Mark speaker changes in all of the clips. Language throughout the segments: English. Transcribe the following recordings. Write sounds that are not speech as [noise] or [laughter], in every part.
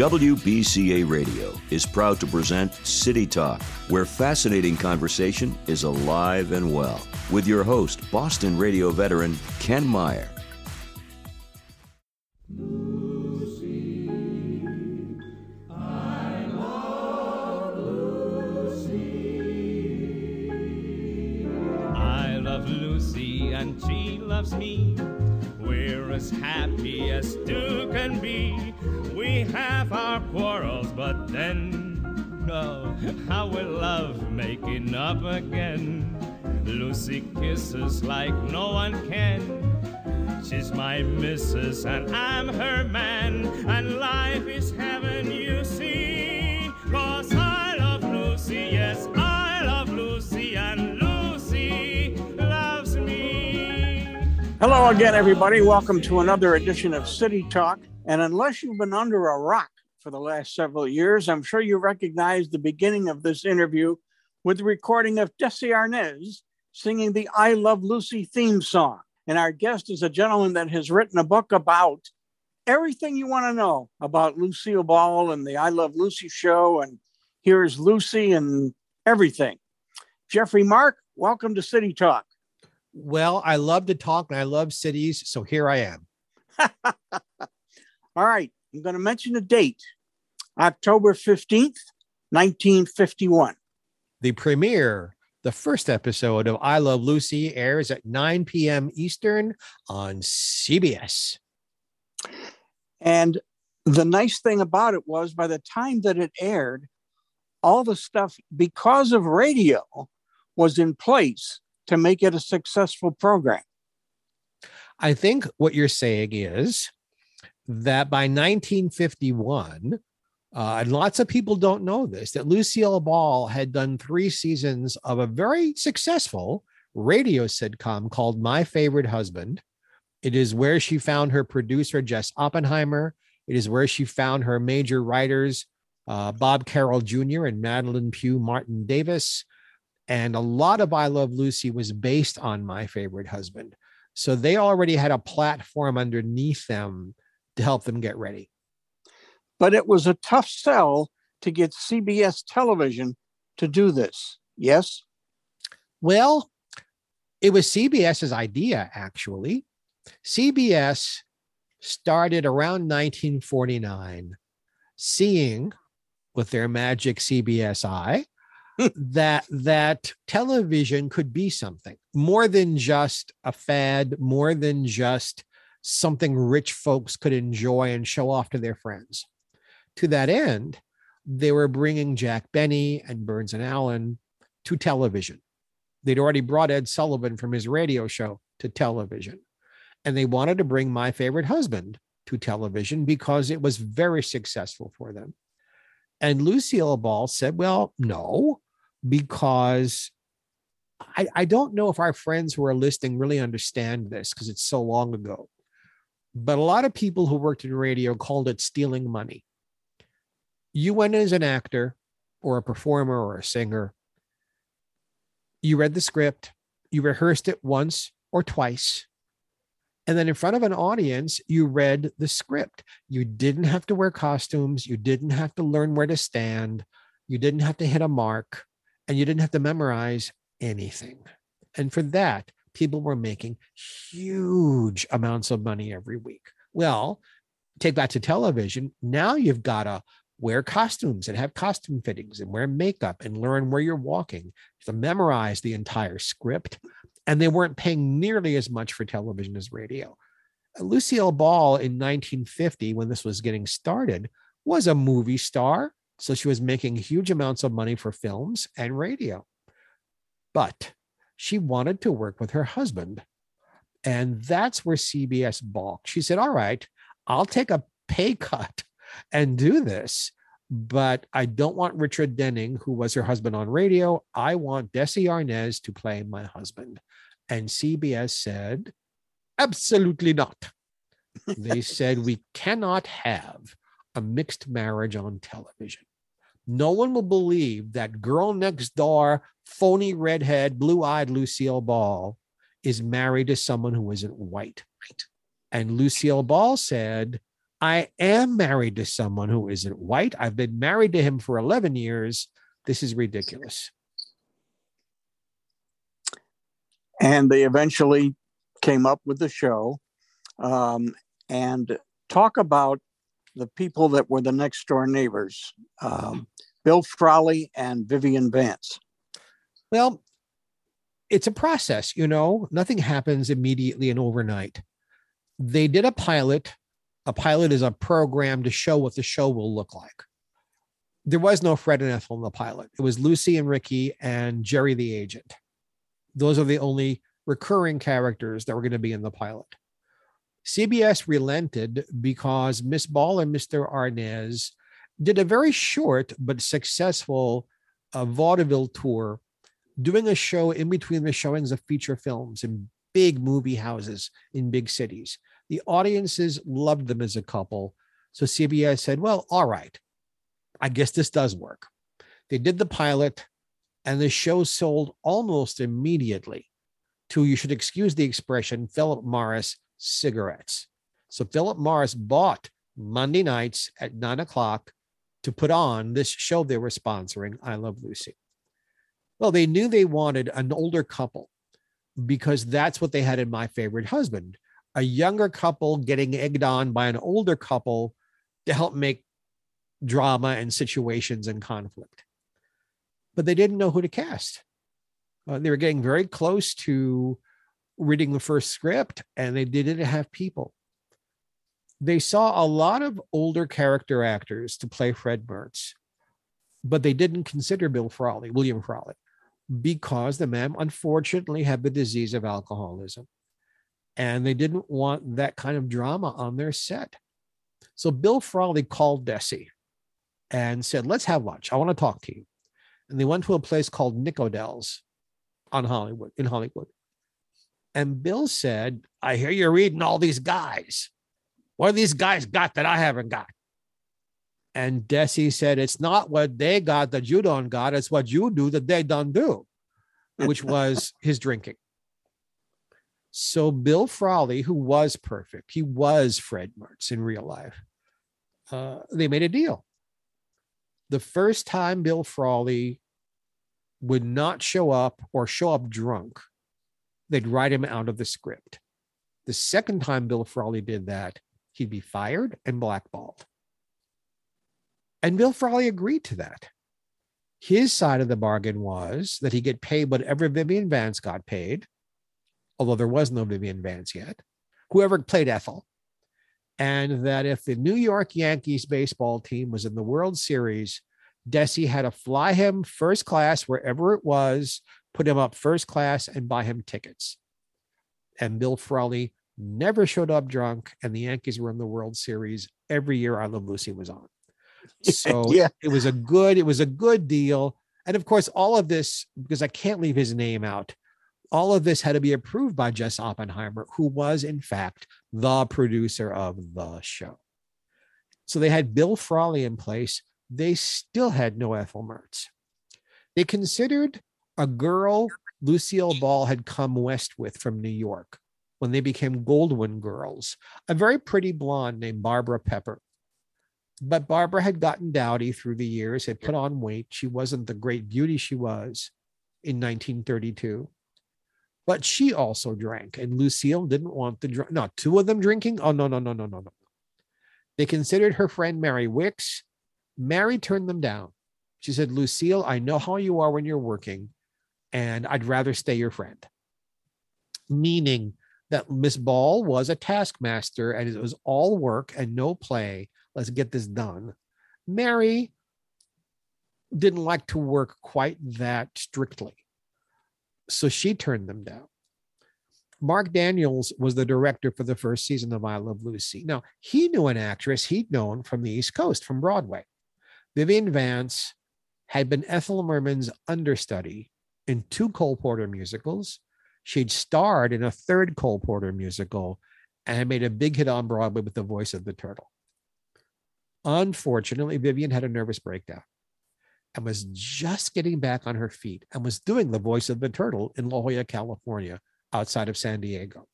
Speaker 1: WBCA Radio is proud to present City Talk, where fascinating conversation is alive and well, with your host, Boston radio veteran Ken Meyer.
Speaker 2: Making up again. Lucy kisses like no one can. She's my missus and I'm her man, and life is heaven, you see. Cause I love Lucy, yes, I love Lucy, and Lucy loves me.
Speaker 3: Hello again, everybody. Welcome to another edition of City Talk. And unless you've been under a rock for the last several years, I'm sure you recognize the beginning of this interview with the recording of Desi Arnaz singing the I Love Lucy theme song. And our guest is a gentleman that has written a book about everything you want to know about Lucille Ball and the I Love Lucy show. And here's Lucy and everything. Geoffrey Mark, welcome to City Talk.
Speaker 4: Well, I love to talk and I love cities, so here I am. [laughs]
Speaker 3: All right, I'm going to mention a date October 15th, 1951.
Speaker 4: The premiere, the first episode of I Love Lucy airs at 9 p.m. Eastern on CBS.
Speaker 3: And the nice thing about it was by the time that it aired, all the stuff, because of radio, was in place to make it a successful program.
Speaker 4: I think what you're saying is that by 1951, uh, and lots of people don't know this, that Lucille Ball had done three seasons of a very successful radio sitcom called My Favorite Husband. It is where she found her producer, Jess Oppenheimer. It is where she found her major writers, uh, Bob Carroll Jr. and Madelyn Pugh Martin Davis. And a lot of I Love Lucy was based on My Favorite Husband. So they already had a platform underneath them to help them get ready.
Speaker 3: But it was a tough sell to get CBS television to do this. Yes?
Speaker 4: Well, it was CBS's idea, actually. CBS started around 1949, seeing with their magic CBS eye [laughs] that that television could be something more than just a fad, more than just something rich folks could enjoy and show off to their friends. To that end, they were bringing Jack Benny and Burns and Allen to television. They'd already brought Ed Sullivan from his radio show to television. And they wanted to bring My Favorite Husband to television because it was very successful for them. And Lucille Ball said, Well, no, because I, I don't know if our friends who are listening really understand this because it's so long ago. But a lot of people who worked in radio called it stealing money. You went as an actor or a performer or a singer. You read the script, you rehearsed it once or twice. And then in front of an audience, you read the script. You didn't have to wear costumes. You didn't have to learn where to stand. You didn't have to hit a mark and you didn't have to memorize anything. And for that, people were making huge amounts of money every week. Well, take that to television. Now you've got to wear costumes and have costume fittings and wear makeup and learn where you're walking to memorize the entire script. And they weren't paying nearly as much for television as radio. Lucille Ball in 1950, when this was getting started, was a movie star. So she was making huge amounts of money for films and radio. But she wanted to work with her husband. And that's where CBS balked. She said, All right, I'll take a pay cut and do this. But I don't want Richard Denning, who was her husband on radio. I want Desi Arnaz to play my husband. And CBS said, Absolutely not. [laughs] they said, We cannot have a mixed marriage on television. No one will believe that girl next door, phony redhead, blue eyed Lucille Ball is married to someone who isn't white. And Lucille Ball said, I am married to someone who isn't white. I've been married to him for 11 years. This is ridiculous.
Speaker 3: And they eventually came up with the show um, and talk about the people that were the next door neighbors um, Bill Frawley and Vivian Vance.
Speaker 4: Well, it's a process, you know, nothing happens immediately and overnight. They did a pilot. A pilot is a program to show what the show will look like. There was no Fred and Ethel in the pilot. It was Lucy and Ricky and Jerry the agent. Those are the only recurring characters that were going to be in the pilot. CBS relented because Miss Ball and Mr. Arnaz did a very short but successful uh, vaudeville tour, doing a show in between the showings of feature films in big movie houses in big cities. The audiences loved them as a couple. So CBS said, well, all right, I guess this does work. They did the pilot, and the show sold almost immediately to, you should excuse the expression, Philip Morris cigarettes. So Philip Morris bought Monday nights at nine o'clock to put on this show they were sponsoring, I Love Lucy. Well, they knew they wanted an older couple because that's what they had in My Favorite Husband a younger couple getting egged on by an older couple to help make drama and situations and conflict. But they didn't know who to cast. Uh, they were getting very close to reading the first script and they didn't have people. They saw a lot of older character actors to play Fred Mertz, but they didn't consider Bill Frawley, William Frawley, because the man unfortunately had the disease of alcoholism. And they didn't want that kind of drama on their set. So Bill Frawley called Desi and said, Let's have lunch. I want to talk to you. And they went to a place called Nickodell's on Hollywood, in Hollywood. And Bill said, I hear you're reading all these guys. What have these guys got that I haven't got? And Desi said, It's not what they got that you don't got, it's what you do that they don't do, which was [laughs] his drinking. So Bill Frawley, who was perfect, he was Fred Mertz in real life. Uh, they made a deal. The first time Bill Frawley would not show up or show up drunk they'd write him out of the script. The second time Bill Frawley did that, he'd be fired and blackballed. And Bill Frawley agreed to that. His side of the bargain was that he get paid whatever Vivian Vance got paid, although there was no Vivian Vance yet, whoever played Ethel. And that if the New York Yankees baseball team was in the World Series, Desi had to fly him first class wherever it was put him up first class and buy him tickets. And Bill Frawley never showed up drunk, and the Yankees were in the World Series every year I Love Lucy was on. So [laughs] yeah. it was a good, it was a good deal. And of course, all of this, because I can't leave his name out, all of this had to be approved by Jess Oppenheimer, who was in fact the producer of the show. So they had Bill Frawley in place. They still had no Ethel Mertz. They considered a girl Lucille Ball had come west with from New York when they became Goldwyn girls, a very pretty blonde named Barbara Pepper. But Barbara had gotten dowdy through the years, had put on weight. She wasn't the great beauty she was in 1932. But she also drank, and Lucille didn't want the drink. No, two of them drinking? Oh, no, no, no, no, no, no. They considered her friend Mary Wickes. Mary turned them down. She said, Lucille, I know how you are when you're working and I'd rather stay your friend. Meaning that Miss Ball was a taskmaster and it was all work and no play. Let's get this done. Mary didn't like to work quite that strictly. So she turned them down. Marc Daniels was the director for the first season of I Love Lucy. Now, he knew an actress he'd known from the East Coast, from Broadway. Vivian Vance had been Ethel Merman's understudy in two Cole Porter musicals. She'd starred in a third Cole Porter musical and had made a big hit on Broadway with the voice of the turtle. Unfortunately, Vivian had a nervous breakdown and was just getting back on her feet and was doing the voice of the turtle in La Jolla, California, outside of San Diego.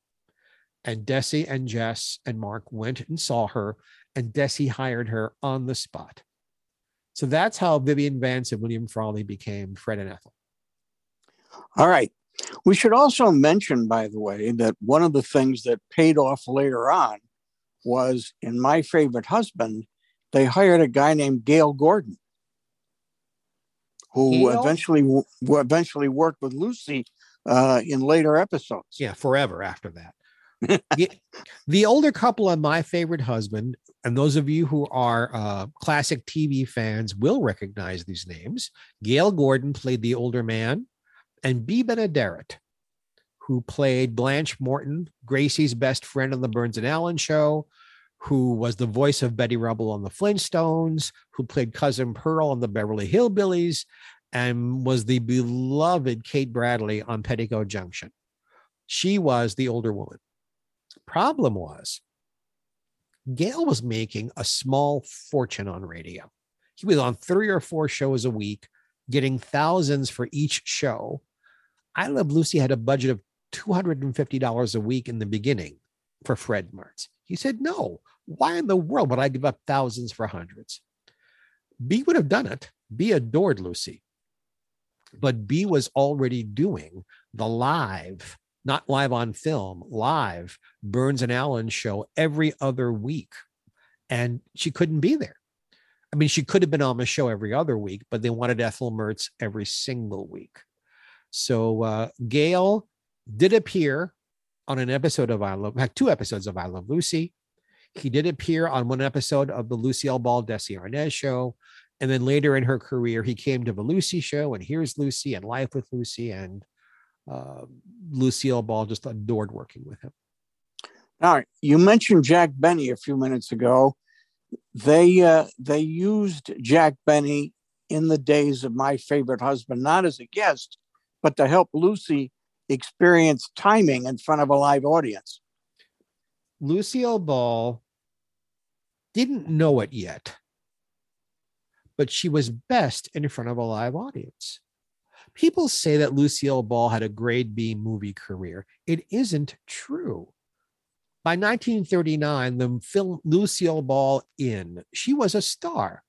Speaker 4: And Desi and Jess and Marc went and saw her and Desi hired her on the spot. So that's how Vivian Vance and William Frawley became Fred and Ethel.
Speaker 3: All right. We should also mention, by the way, that one of the things that paid off later on was in My Favorite Husband, they hired a guy named Gale Gordon, who eventually who eventually worked with Lucy uh, in later episodes.
Speaker 4: Yeah, forever after that. [laughs] the, the older couple on My Favorite Husband, and those of you who are uh, classic TV fans will recognize these names. Gale Gordon played the older man, and Bea Benaderet, who played Blanche Morton, Gracie's best friend on the Burns and Allen show, who was the voice of Betty Rubble on the Flintstones, who played Cousin Pearl on the Beverly Hillbillies, and was the beloved Kate Bradley on Petticoat Junction. She was the older woman. Problem was, Gale was making a small fortune on radio. He was on three or four shows a week, getting thousands for each show. I Love Lucy had a budget of $250 a week in the beginning for Fred Mertz. He said, No, why in the world would I give up thousands for hundreds? Bea would have done it. Bea adored Lucy. But Bea was already doing the live, not live on film, live Burns and Allen show every other week. And she couldn't be there. I mean, she could have been on the show every other week, but they wanted Ethel Mertz every single week. So uh, Gale did appear on an episode of I Love, two episodes of I Love Lucy. He did appear on one episode of the Lucille Ball Desi Arnaz show. And then later in her career, he came to the Lucy show and Here's Lucy and Life with Lucy. And uh, Lucille Ball just adored working with him.
Speaker 3: Right. You mentioned Jack Benny a few minutes ago. They uh, they used Jack Benny in the days of My Favorite Husband, not as a guest, but to help Lucy experience timing in front of a live audience.
Speaker 4: Lucille Ball didn't know it yet, but she was best in front of a live audience. People say that Lucille Ball had a grade B movie career. It isn't true. By 1939, the film Lucille Ball in, she was a star.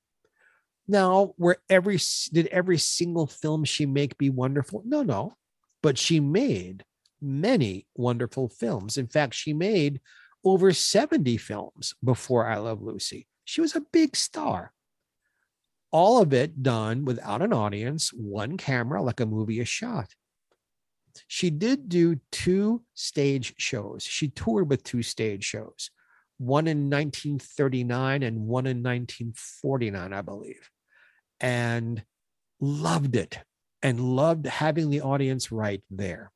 Speaker 4: Now, where every did every single film she make be wonderful? No, no. But she made many wonderful films. In fact, she made over 70 films before I Love Lucy. She was a big star. All of it done without an audience, one camera, like a movie is shot. She did do two stage shows. She toured with two stage shows, one in 1939 and one in 1949, I believe, and loved it and loved having the audience right there.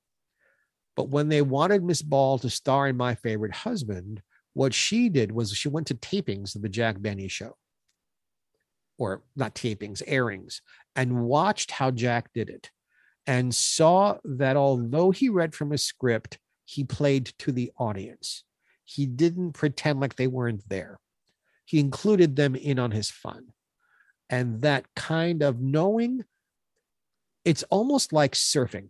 Speaker 4: But when they wanted Miss Ball to star in My Favorite Husband, what she did was she went to tapings of the Jack Benny show, or not tapings, airings, and watched how Jack did it and saw that although he read from a script, he played to the audience. He didn't pretend like they weren't there. He included them in on his fun. And that kind of knowing, it's almost like surfing.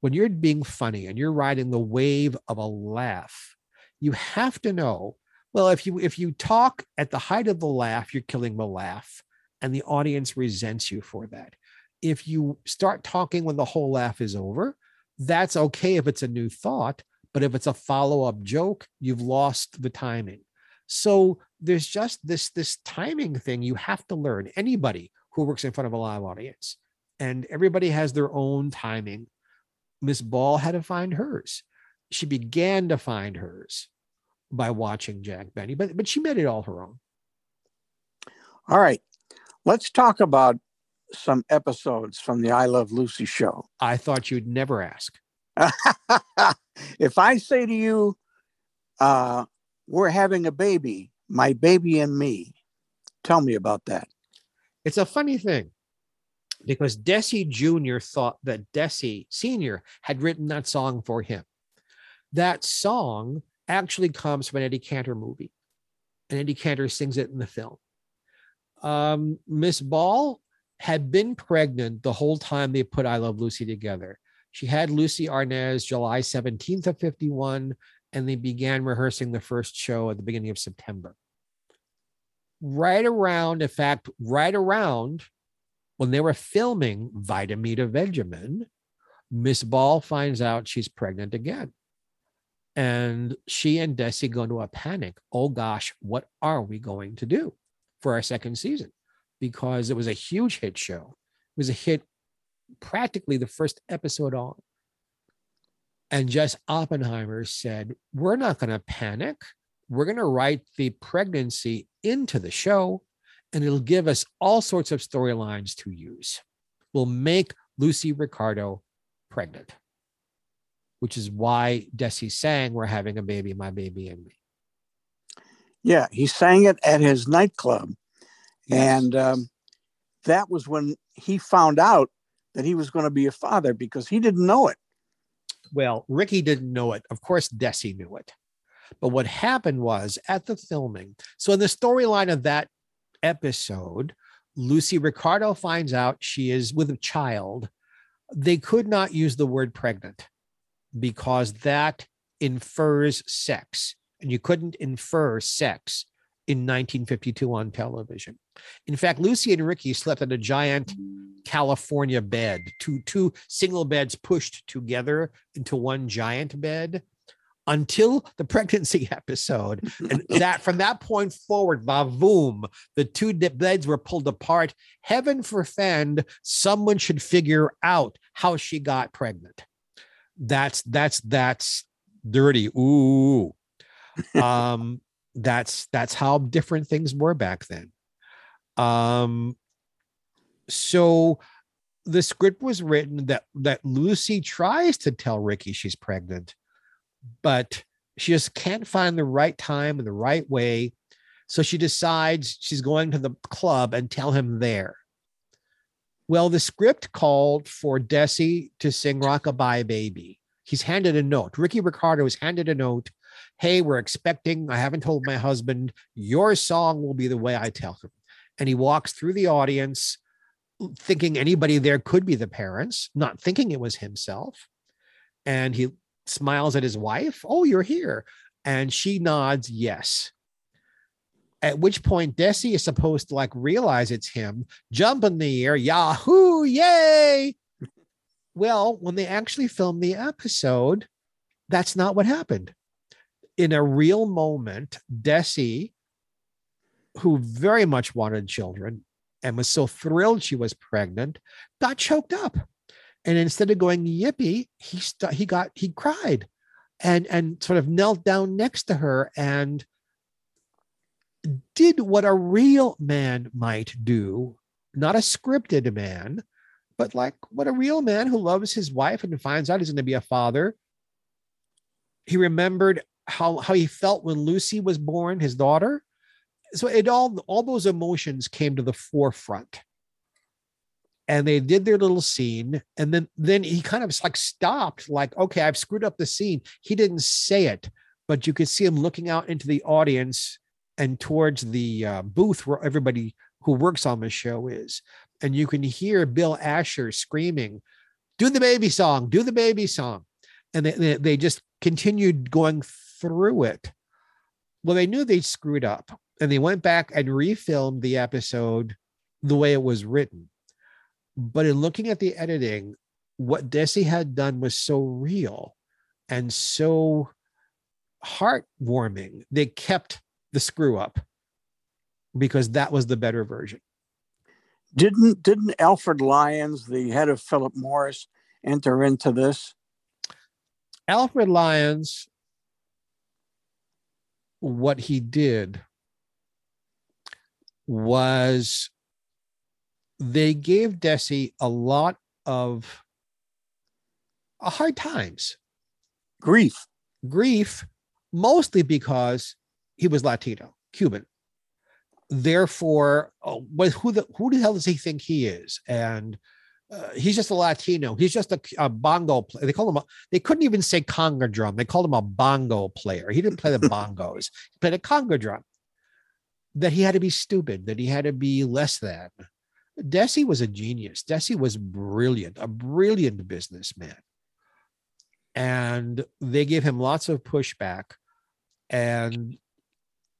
Speaker 4: When you're being funny and you're riding the wave of a laugh, you have to know well if you if you talk at the height of the laugh you're killing the laugh and the audience resents you for that if you start talking when the whole laugh is over, that's okay if it's a new thought. But if it's a follow up joke, you've lost the timing. So there's just this this timing thing you have to learn. Anybody who works in front of a live audience, and everybody has their own timing. Miss Ball had to find hers. She began to find hers by watching Jack Benny, but but she made it all her own.
Speaker 3: All right, let's talk about some episodes from the I Love Lucy show.
Speaker 4: I thought you'd never ask. [laughs]
Speaker 3: if I say to you, uh, we're having a baby, my baby and me, tell me about that.
Speaker 4: It's a funny thing because Desi Jr. thought that Desi Sr. had written that song for him. That song actually comes from an Eddie Cantor movie, and Eddie Cantor sings it in the film. Um, Miss Ball had been pregnant the whole time they put I Love Lucy together. She had Lucy Arnaz July 17th of 51, and they began rehearsing the first show at the beginning of September. right around, in fact, right around when they were filming Vitameatavegamin, Miss Ball finds out she's pregnant again. And she and Desi go into a panic. Oh gosh, what are we going to do for our second season? Because it was a huge hit show. It was a hit practically the first episode on. And Jess Oppenheimer said, We're not going to panic. We're going to write the pregnancy into the show, and it'll give us all sorts of storylines to use. We'll make Lucy Ricardo pregnant, which is why Desi sang, We're having a baby, my baby and me.
Speaker 3: Yeah, he sang it at his nightclub. Yes. And um, that was when he found out that he was going to be a father because he didn't know it.
Speaker 4: Well, Ricky didn't know it. Of course, Desi knew it. But what happened was at the filming, so in the storyline of that episode, Lucy Ricardo finds out she is with a child. They could not use the word pregnant because that infers sex, and you couldn't infer sex in 1952 on television. In fact, Lucy and Ricky slept in a giant California bed, two, two single beds pushed together into one giant bed until the pregnancy [laughs] episode. And that from that point forward, boom, the two beds were pulled apart. Heaven forfend someone should figure out how she got pregnant. That's that's that's dirty. Ooh. Um, [laughs] that's that's how different things were back then. Um, so the script was written that that Lucy tries to tell Ricky she's pregnant, but she just can't find the right time and the right way. So she decides she's going to the club and tell him there. Well, the script called for Desi to sing Rockabye Baby. He's handed a note. Ricky Ricardo is handed a note Hey, we're expecting, I haven't told my husband, your song will be the way I tell him. And he walks through the audience thinking anybody there could be the parents, not thinking it was himself. And he smiles at his wife. Oh, you're here. And she nods yes. At which point Desi is supposed to like realize it's him, jump in the air, Yahoo, yay. Well, when they actually filmed the episode, that's not what happened in a real moment, Desi, who very much wanted children and was so thrilled she was pregnant, got choked up. And instead of going yippee, he st- he got he cried and and sort of knelt down next to her and did what a real man might do, not a scripted man, but like what a real man who loves his wife and finds out he's going to be a father. He remembered how how he felt when Lucy was born, his daughter. So it all all those emotions came to the forefront. And they did their little scene, and then then he kind of like stopped, like, okay, I've screwed up the scene. He didn't say it, but you could see him looking out into the audience and towards the uh, booth where everybody who works on the show is, and you can hear Bill Asher screaming, "Do the baby song! Do the baby song!" And they, they, just continued going through it. Well, they knew they screwed up and they went back and refilmed the episode the way it was written. But in looking at the editing, what Desi had done was so real and so heartwarming. They kept the screw up because that was the better version.
Speaker 3: Didn't didn't Alfred Lyons, the head of Philip Morris, enter into this?
Speaker 4: Alfred Lyons what he did was they gave Desi a lot of uh, hard times,
Speaker 3: grief,
Speaker 4: grief, mostly because he was Latino, Cuban. Therefore, uh, who the who the hell does he think he is? And uh, he's just a Latino. He's just a, a bongo player. They call him. A, they couldn't even say conga drum. They called him a bongo player. He didn't play the bongos. He played a conga drum. That he had to be stupid. That he had to be less than. Desi was a genius. Desi was brilliant, a brilliant businessman. And they gave him lots of pushback. And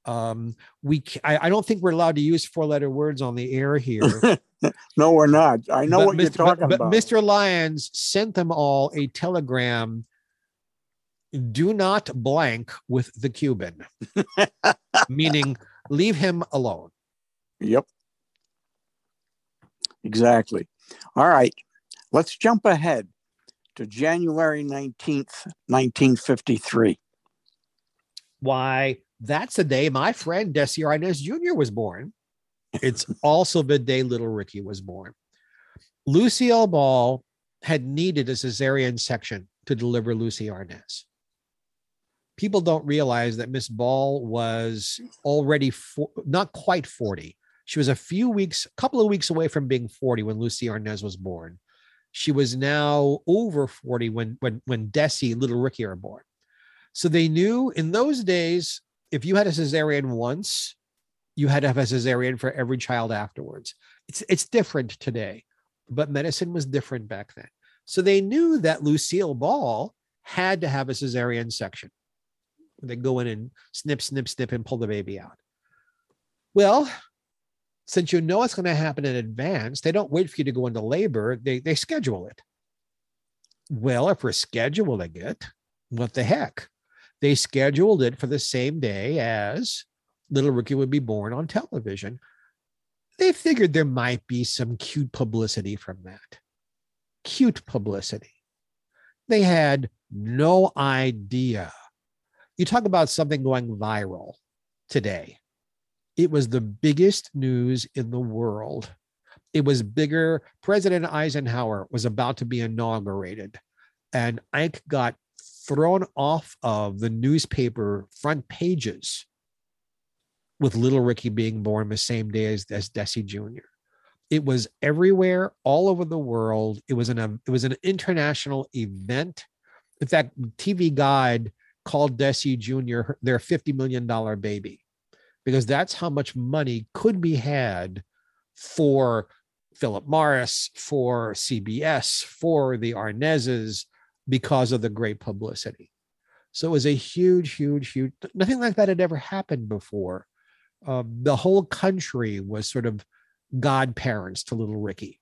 Speaker 4: Um, we I, I don't think we're allowed to use four letter words on the air here. [laughs]
Speaker 3: no, we're not. I know
Speaker 4: But
Speaker 3: what you're
Speaker 4: Mr. but-
Speaker 3: talking
Speaker 4: but,
Speaker 3: about.
Speaker 4: Mr. Lyons sent them all a telegram. Do not blank with the Cuban, [laughs] meaning leave him alone.
Speaker 3: Yep. Exactly. All right. Let's jump ahead to January 19th, 1953.
Speaker 4: Why, that's the day my friend Desi Arnaz Jr. was born. It's [laughs] also the day little Ricky was born. Lucille Ball had needed a cesarean section to deliver Lucy Arnaz. People don't realize that Miss Ball was already not quite 40. She was a few weeks, a couple of weeks away from being 40 when Lucy Arnaz was born. She was now over 40 when when when Desi, little Ricky, are born. So they knew in those days, if you had a cesarean once, you had to have a cesarean for every child afterwards. It's it's different today, but medicine was different back then. So they knew that Lucille Ball had to have a cesarean section. They go in and snip, snip, snip, and pull the baby out. Well, since you know it's going to happen in advance, they don't wait for you to go into labor. They they schedule it. Well, if we're scheduling it, what the heck? They scheduled it for the same day as little Ricky would be born on television. They figured there might be some cute publicity from that. Cute publicity. They had no idea. You talk about something going viral today. It was the biggest news in the world. It was bigger. President Eisenhower was about to be inaugurated, and Ike got thrown off of the newspaper front pages with little Ricky being born the same day as, as Desi Jr. It was everywhere, all over the world. It was an it was an international event. In fact, TV Guide called Desi Jr. their fifty million dollar baby, because that's how much money could be had for Philip Morris, for CBS, for the Arnazes, because of the great publicity. So it was a huge, huge, huge. Nothing like that had ever happened before. Uh, the whole country was sort of godparents to little Ricky,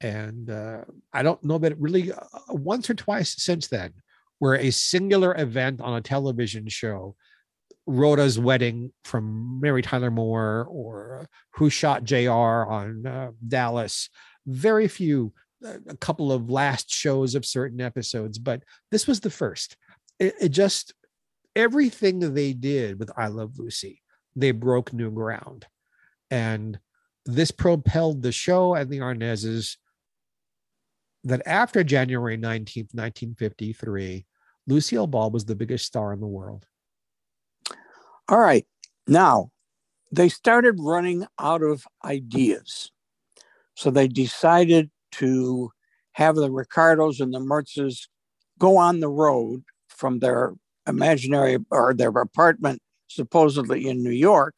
Speaker 4: and uh, I don't know that really uh, once or twice since then, where a singular event on a television show, Rhoda's wedding from Mary Tyler Moore or Who Shot J.R. on uh, Dallas. Very few a couple of last shows of certain episodes, but this was the first. It, it just everything they did with I Love Lucy, they broke new ground, and this propelled the show and the Arnazes. That after January 19th, 1953, Lucille Ball was the biggest star in the world.
Speaker 3: All right. Now, they started running out of ideas. So they decided to have the Ricardos and the Mertzes go on the road from their imaginary or their apartment, supposedly in New York,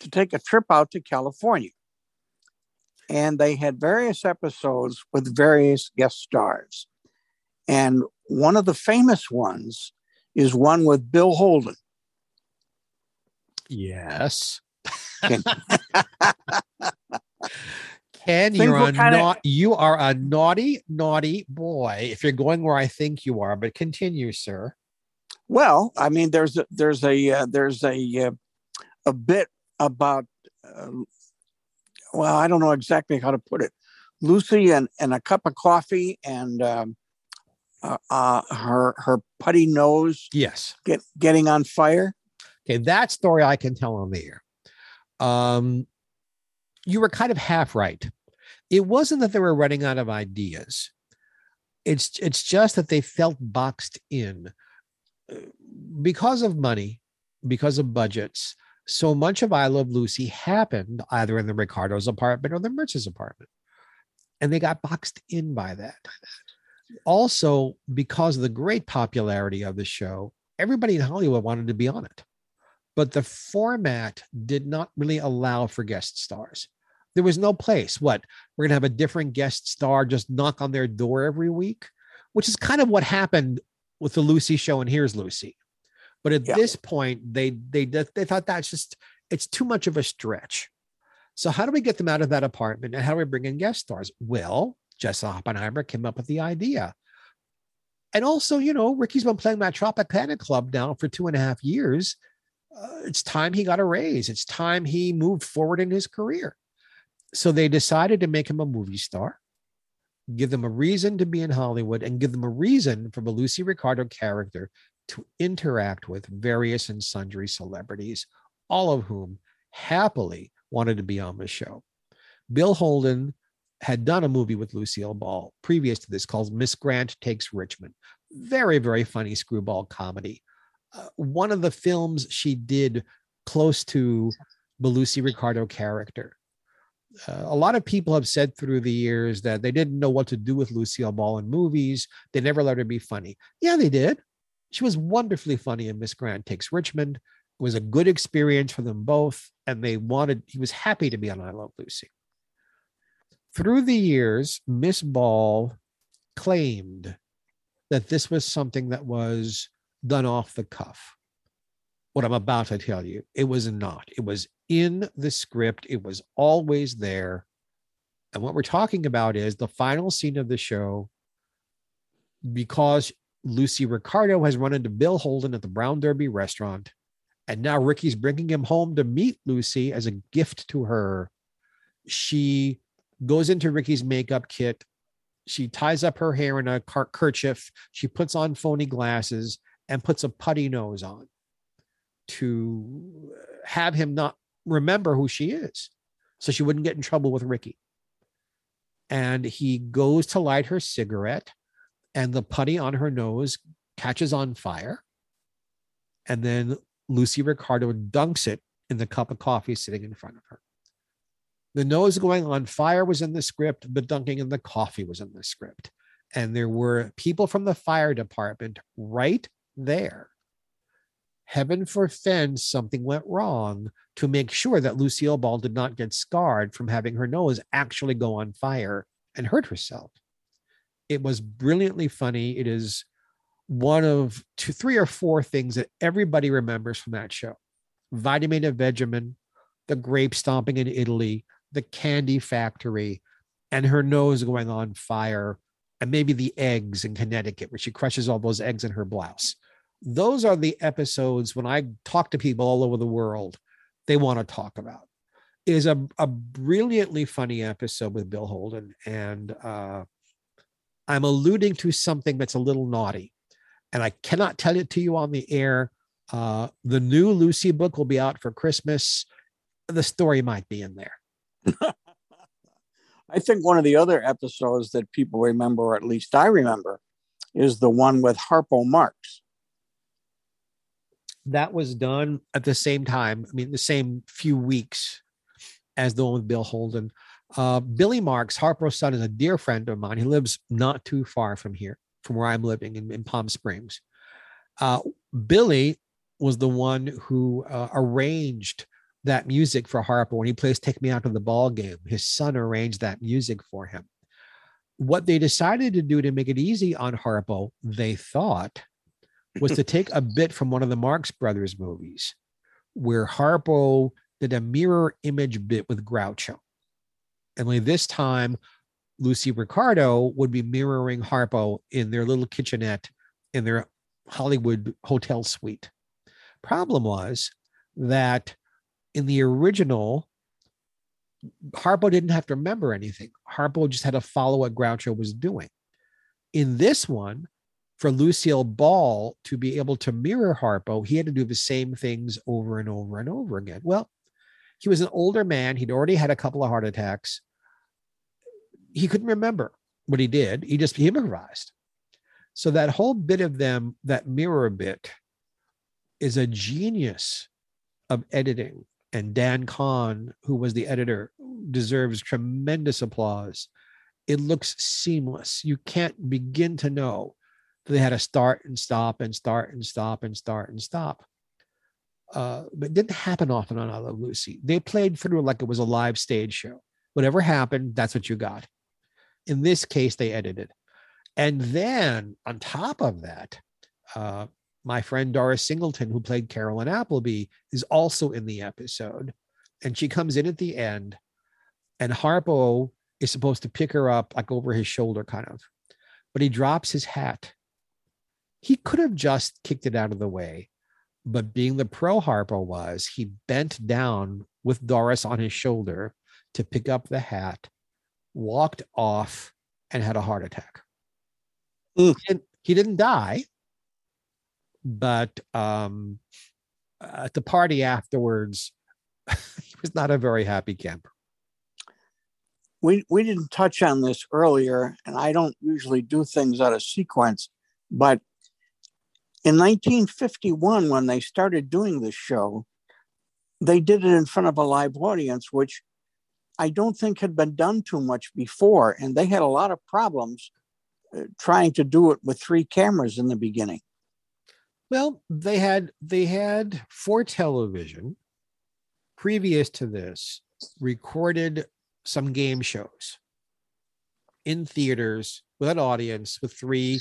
Speaker 3: to take a trip out to California. And they had various episodes with various guest stars. And one of the famous ones is one with Bill Holden.
Speaker 4: Yes. [laughs]
Speaker 3: Ken.
Speaker 4: You're a
Speaker 3: kinda-
Speaker 4: nau- you are a naughty, naughty boy. If you're going where I think you are, but continue, sir.
Speaker 3: Well, I mean, there's a, there's a uh, there's a uh, a bit about uh, well, I don't know exactly how to put it. Lucy and, and a cup of coffee and um, uh, uh, her her putty nose
Speaker 4: Yes.
Speaker 3: get getting on fire.
Speaker 4: Okay, that story I can tell on the air. Um, you were kind of half right. It wasn't that they were running out of ideas. It's it's just that they felt boxed in Uh, because of money, because of budgets. So much of I Love Lucy happened either in the Ricardo's apartment or the Mertz's apartment, and they got boxed in by that. Also, because of the great popularity of the show, everybody in Hollywood wanted to be on it but the format did not really allow for guest stars. There was no place. What we're gonna have a different guest star just knock on their door every week, which is kind of what happened with the Lucy show and Here's Lucy. But at
Speaker 3: Yeah.
Speaker 4: this point, they they they thought that's just it's too much of a it's too much of a stretch. So how do we get them out of that apartment and how do we bring in guest stars? Well, Jess Oppenheimer came up with the idea. And also, you know, Ricky's been playing that Tropicana Club now for two and a half years. Uh, it's time he got a raise. It's time he moved forward in his career. So they decided to make him a movie star, give them a reason to be in Hollywood, and give them a reason for the Lucy Ricardo character to interact with various and sundry celebrities, all of whom happily wanted to be on the show. Bill Holden had done a movie with Lucille Ball previous to this called Miss Grant Takes Richmond. Very, very funny screwball comedy. One of the films she did close to the Lucy Ricardo character. Uh, a lot of people have said through the years that they didn't know what to do with Lucille Ball in movies. They never let her be funny. Yeah, they did. She was wonderfully funny in Miss Grant Takes Richmond. It was a good experience for them both, and they wanted, he was happy to be on I Love Lucy. Through the years, Miss Ball claimed that this was something that was done off the cuff. What I'm about to tell you, it was not. It was in the script, it was always there. And what we're talking about is the final scene of the show, because Lucy Ricardo has run into Bill Holden at the Brown Derby restaurant. And now Ricky's bringing him home to meet Lucy as a gift to her. She goes into Ricky's makeup kit. She ties up her hair in a kerchief. She puts on phony glasses and puts a putty nose on to have him not remember who she is so she wouldn't get in trouble with Ricky. And he goes to light her cigarette, and the putty on her nose catches on fire. And then Lucy Ricardo dunks it in the cup of coffee sitting in front of her. The nose going on fire was in the script, the dunking in the coffee was in the script. And there were people from the fire department right there. Heaven forfend something went wrong to make sure that Lucille Ball did not get scarred from having her nose actually go on fire and hurt herself. It was brilliantly funny. It is one of two, three or four things that everybody remembers from that show. Vitameatavegamin, the grape stomping in Italy, the candy factory, and her nose going on fire, and maybe the eggs in Connecticut, where she crushes all those eggs in her blouse. Those are the episodes when I talk to people all over the world, they want to talk about. It is a, a brilliantly funny episode with Bill Holden. And uh, I'm alluding to something that's a little naughty. And I cannot tell it to you on the air. Uh, the new Lucy book will be out for Christmas. The story might be in there. [laughs]
Speaker 3: I think one of the other episodes that people remember, or at least I remember, is the one with Harpo Marx.
Speaker 4: That was done at the same time. I mean, the same few weeks as the one with Bill Holden. Uh, Billy Marx, Harpo's son, is a dear friend of mine. He lives not too far from here, from where I'm living in, in Palm Springs. Uh, Billy was the one who uh, arranged that music for Harpo when he plays Take Me Out to the Ball Game. His son arranged that music for him. What they decided to do to make it easy on Harpo, they thought, was to [laughs] take a bit from one of the Marx Brothers movies, where Harpo did a mirror image bit with Groucho. Only this time, Lucy Ricardo would be mirroring Harpo in their little kitchenette in their Hollywood hotel suite. Problem was that in the original, Harpo didn't have to remember anything. Harpo just had to follow what Groucho was doing. In this one, for Lucille Ball to be able to mirror Harpo, he had to do the same things over and over and over again. Well, he was an older man. He'd already had a couple of heart attacks. He couldn't remember what he did. He just improvised. So that whole bit of them, that mirror bit, is a genius of editing. And Dann Cahn, who was the editor, deserves tremendous applause. It looks seamless. You can't begin to know they had to start and stop and start and stop and start and stop. Uh, but it didn't happen often on I Love Lucy. They played through like it was a live stage show. Whatever happened, that's what you got. In this case, they edited. And then on top of that, uh, my friend Doris Singleton, who played Carolyn Appleby, is also in the episode. And she comes in at the end, and Harpo is supposed to pick her up like over his shoulder, kind of. But he drops his hat. He could have just kicked it out of the way. But being the pro Harpo was, he bent down with Doris on his shoulder to pick up the hat, walked off, and had a heart attack. He, didn't, he didn't die, but um, at the party afterwards, [laughs] he was not a very happy camper.
Speaker 3: we we didn't touch on this earlier, and I don't usually do things out of sequence, but in 1951, when they started doing this show, they did it in front of a live audience, which I don't think had been done too much before, and they had a lot of problems uh, trying to do it with three cameras in the beginning.
Speaker 4: Well, they had they had for television previous to this recorded some game shows in theaters with an audience with three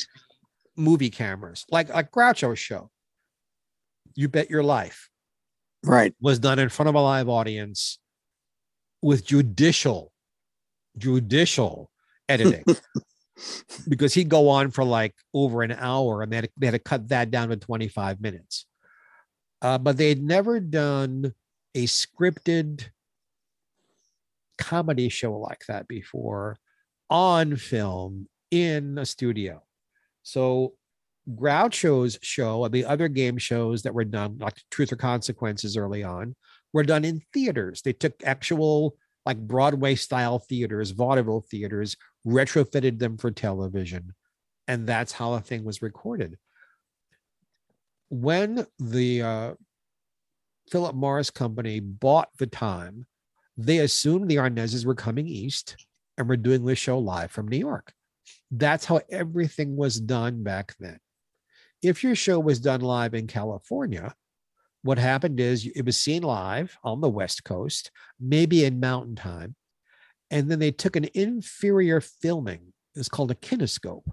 Speaker 4: movie cameras, like like Groucho's show. You bet your life
Speaker 3: Right.
Speaker 4: was done in front of a live audience with judicial, judicial editing. [laughs] because he'd go on for like over an hour and they had, to, they had to cut that down to 25 minutes. Uh, but they had never done a scripted comedy show like that before on film in a studio. So Groucho's show and the other game shows that were done, like Truth or Consequences early on, were done in theaters. They took actual like Broadway style theaters, vaudeville theaters, retrofitted them for television. And that's how the thing was recorded. When the uh, Philip Morris Company bought the time, they assumed the Arnazes were coming east and were doing this show live from New York. That's how everything was done back then. If your show was done live in California, what happened is it was seen live on the West Coast, maybe in mountain time. And then they took an inferior filming. It's called a kinescope.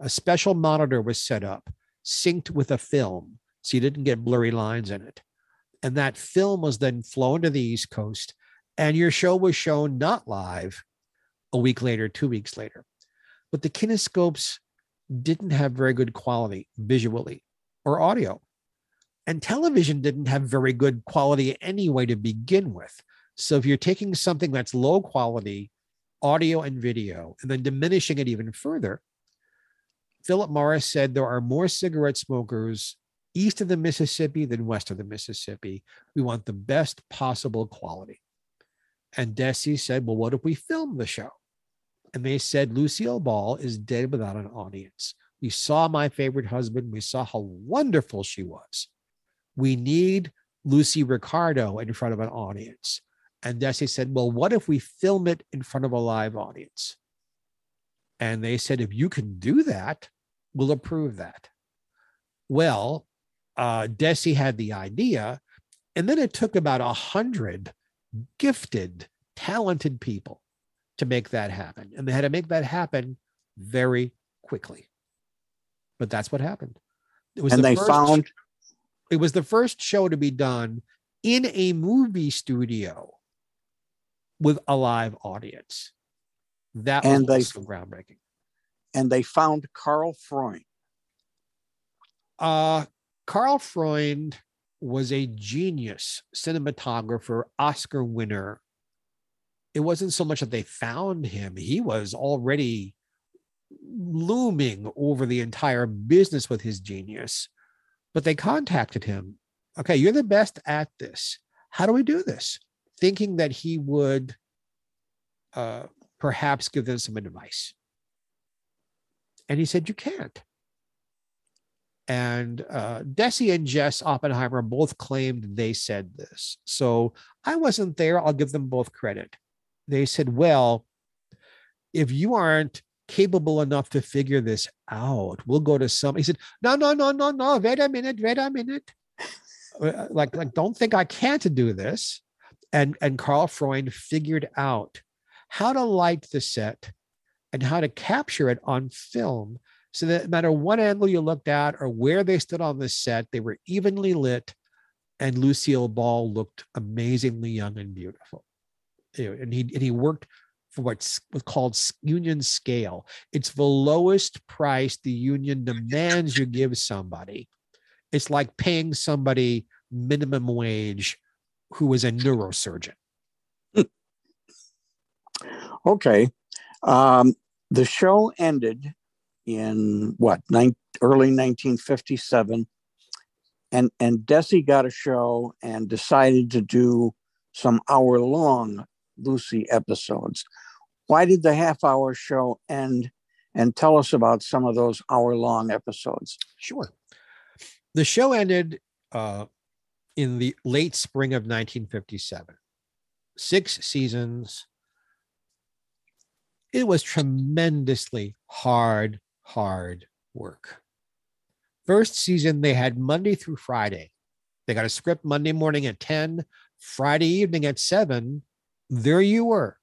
Speaker 4: A special monitor was set up, synced with a film, so you didn't get blurry lines in it. And that film was then flown to the East Coast, and your show was shown not live a week later, two weeks later. But the kinescopes didn't have very good quality visually or audio. And television didn't have very good quality anyway to begin with. So if you're taking something that's low quality, audio and video, and then diminishing it even further, Philip Morris said there are more cigarette smokers east of the Mississippi than west of the Mississippi. We want the best possible quality. And Desi said, Well, what if we film the show? And they said, Lucille Ball is dead without an audience. We saw my favorite husband. We saw how wonderful she was. We need Lucy Ricardo in front of an audience. And Desi said, Well, what if we film it in front of a live audience? And they said, If you can do that, we'll approve that. Well, uh, Desi had the idea, and then it took about a hundred gifted, talented people to make that happen. And they had to make that happen very quickly. But that's what happened. It was
Speaker 3: And
Speaker 4: the
Speaker 3: they
Speaker 4: first-
Speaker 3: found
Speaker 4: it was the first show to be done in a movie studio with a live audience. That
Speaker 3: And
Speaker 4: was
Speaker 3: they-
Speaker 4: groundbreaking.
Speaker 3: and they found Karl Freund.
Speaker 4: Uh, Karl Freund was a genius cinematographer, Oscar winner. It wasn't so much that they found him, he was already looming over the entire business with his genius. But they contacted him. Okay, you're the best at this. How do we do this? Thinking that he would uh, perhaps give them some advice. And he said, You can't. And uh, Desi and Jess Oppenheimer both claimed they said this. So I wasn't there. I'll give them both credit. They said, well, if you aren't capable enough to figure this out, we'll go to some. He said, no, no, no, no, no. Wait a minute. Wait a minute. Uh, Like, like, don't think I can't do this. And and Karl Freund figured out how to light the set and how to capture it on film So that no matter what angle you looked at or where they stood on the set, they were evenly lit, and Lucille Ball looked amazingly young and beautiful. And he and he worked for what's called union scale. It's the lowest price the union demands you give somebody. It's like paying somebody minimum wage who is a neurosurgeon. [laughs]
Speaker 3: okay. Um, the show ended in what, early 1957. And, and Desi got a show and decided to do some hour long Lucy episodes. Why did the half hour show end? And tell us about some of those hour long episodes.
Speaker 4: Sure. The show ended uh, in the late spring of 1957. Six seasons. It was tremendously hard, hard work. First season, they had Monday through Friday. They got a script Monday morning at 10, Friday evening at 7. There you were.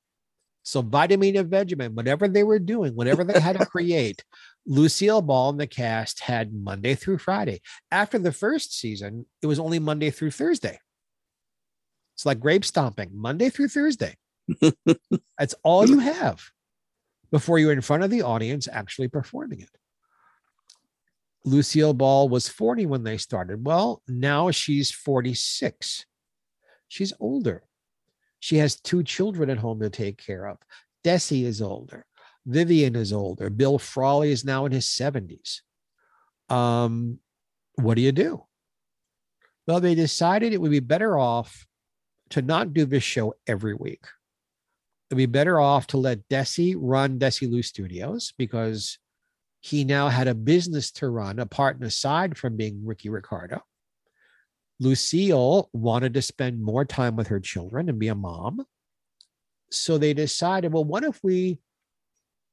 Speaker 4: So, Vitameatavegamin, whatever they were doing, whatever they had to [laughs] create, Lucille Ball and the cast had Monday through Friday. After the first season, it was only Monday through Thursday. It's like grape stomping, Monday through Thursday. [laughs] That's all you have before you're in front of the audience actually performing it. Lucille Ball was 40 when they started. Well, now she's 46. She's older. She has two children at home to take care of. Desi is older. Vivian is older. Bill Frawley is now in his 70s. Um, what do you do? Well, they decided it would be better off to not do this show every week. It'd be better off to let Desi run Desi Desilu Studios because he now had a business to run apart and aside from being Ricky Ricardo. Lucille wanted to spend more time with her children and be a mom. So they decided, well, what if we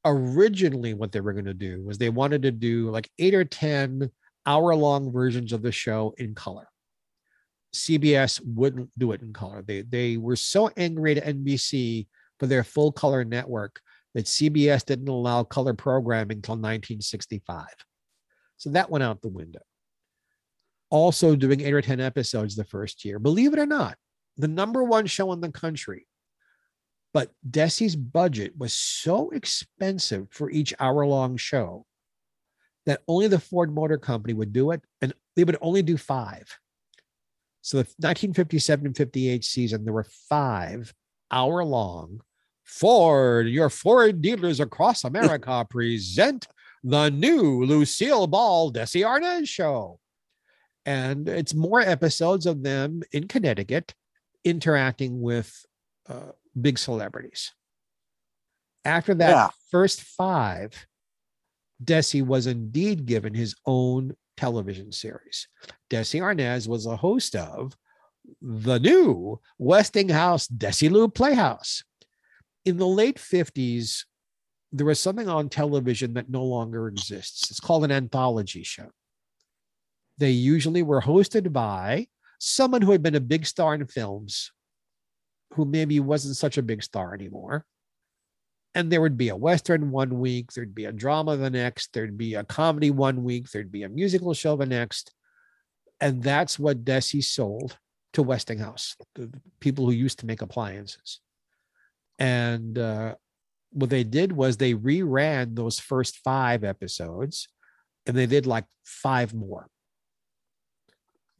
Speaker 4: originally what they were going to do was they wanted to do like eight or 10 hour long versions of the show in color. CBS wouldn't do it in color. They, they were so angry at NBC for their full color network that CBS didn't allow color programming until 1965. So that went out the window. Also, doing eight or 10 episodes the first year. Believe it or not, the number one show in the country but Desi's budget was so expensive for each hour long show that only the Ford Motor Company would do it, and they would only do five. So the 1957 and 58 season, there were five hour long Ford, your Ford dealers across America [laughs] present the new Lucille Ball Desi Arnaz show. And it's more episodes of them in Connecticut interacting with uh, big celebrities. After that yeah. first five, Desi was indeed given his own television series. Desi Arnaz was a host of the new Westinghouse Desilu Playhouse. In the late 50s, there was something on television that no longer exists. It's called an anthology show. They usually were hosted by someone who had been a big star in films who maybe wasn't such a big star anymore. And there would be a Western one week, there'd be a drama the next, there'd be a comedy one week, there'd be a musical show the next. And that's what Desi sold to Westinghouse, the people who used to make appliances. And uh, what they did was they reran those first five episodes and they did like five more.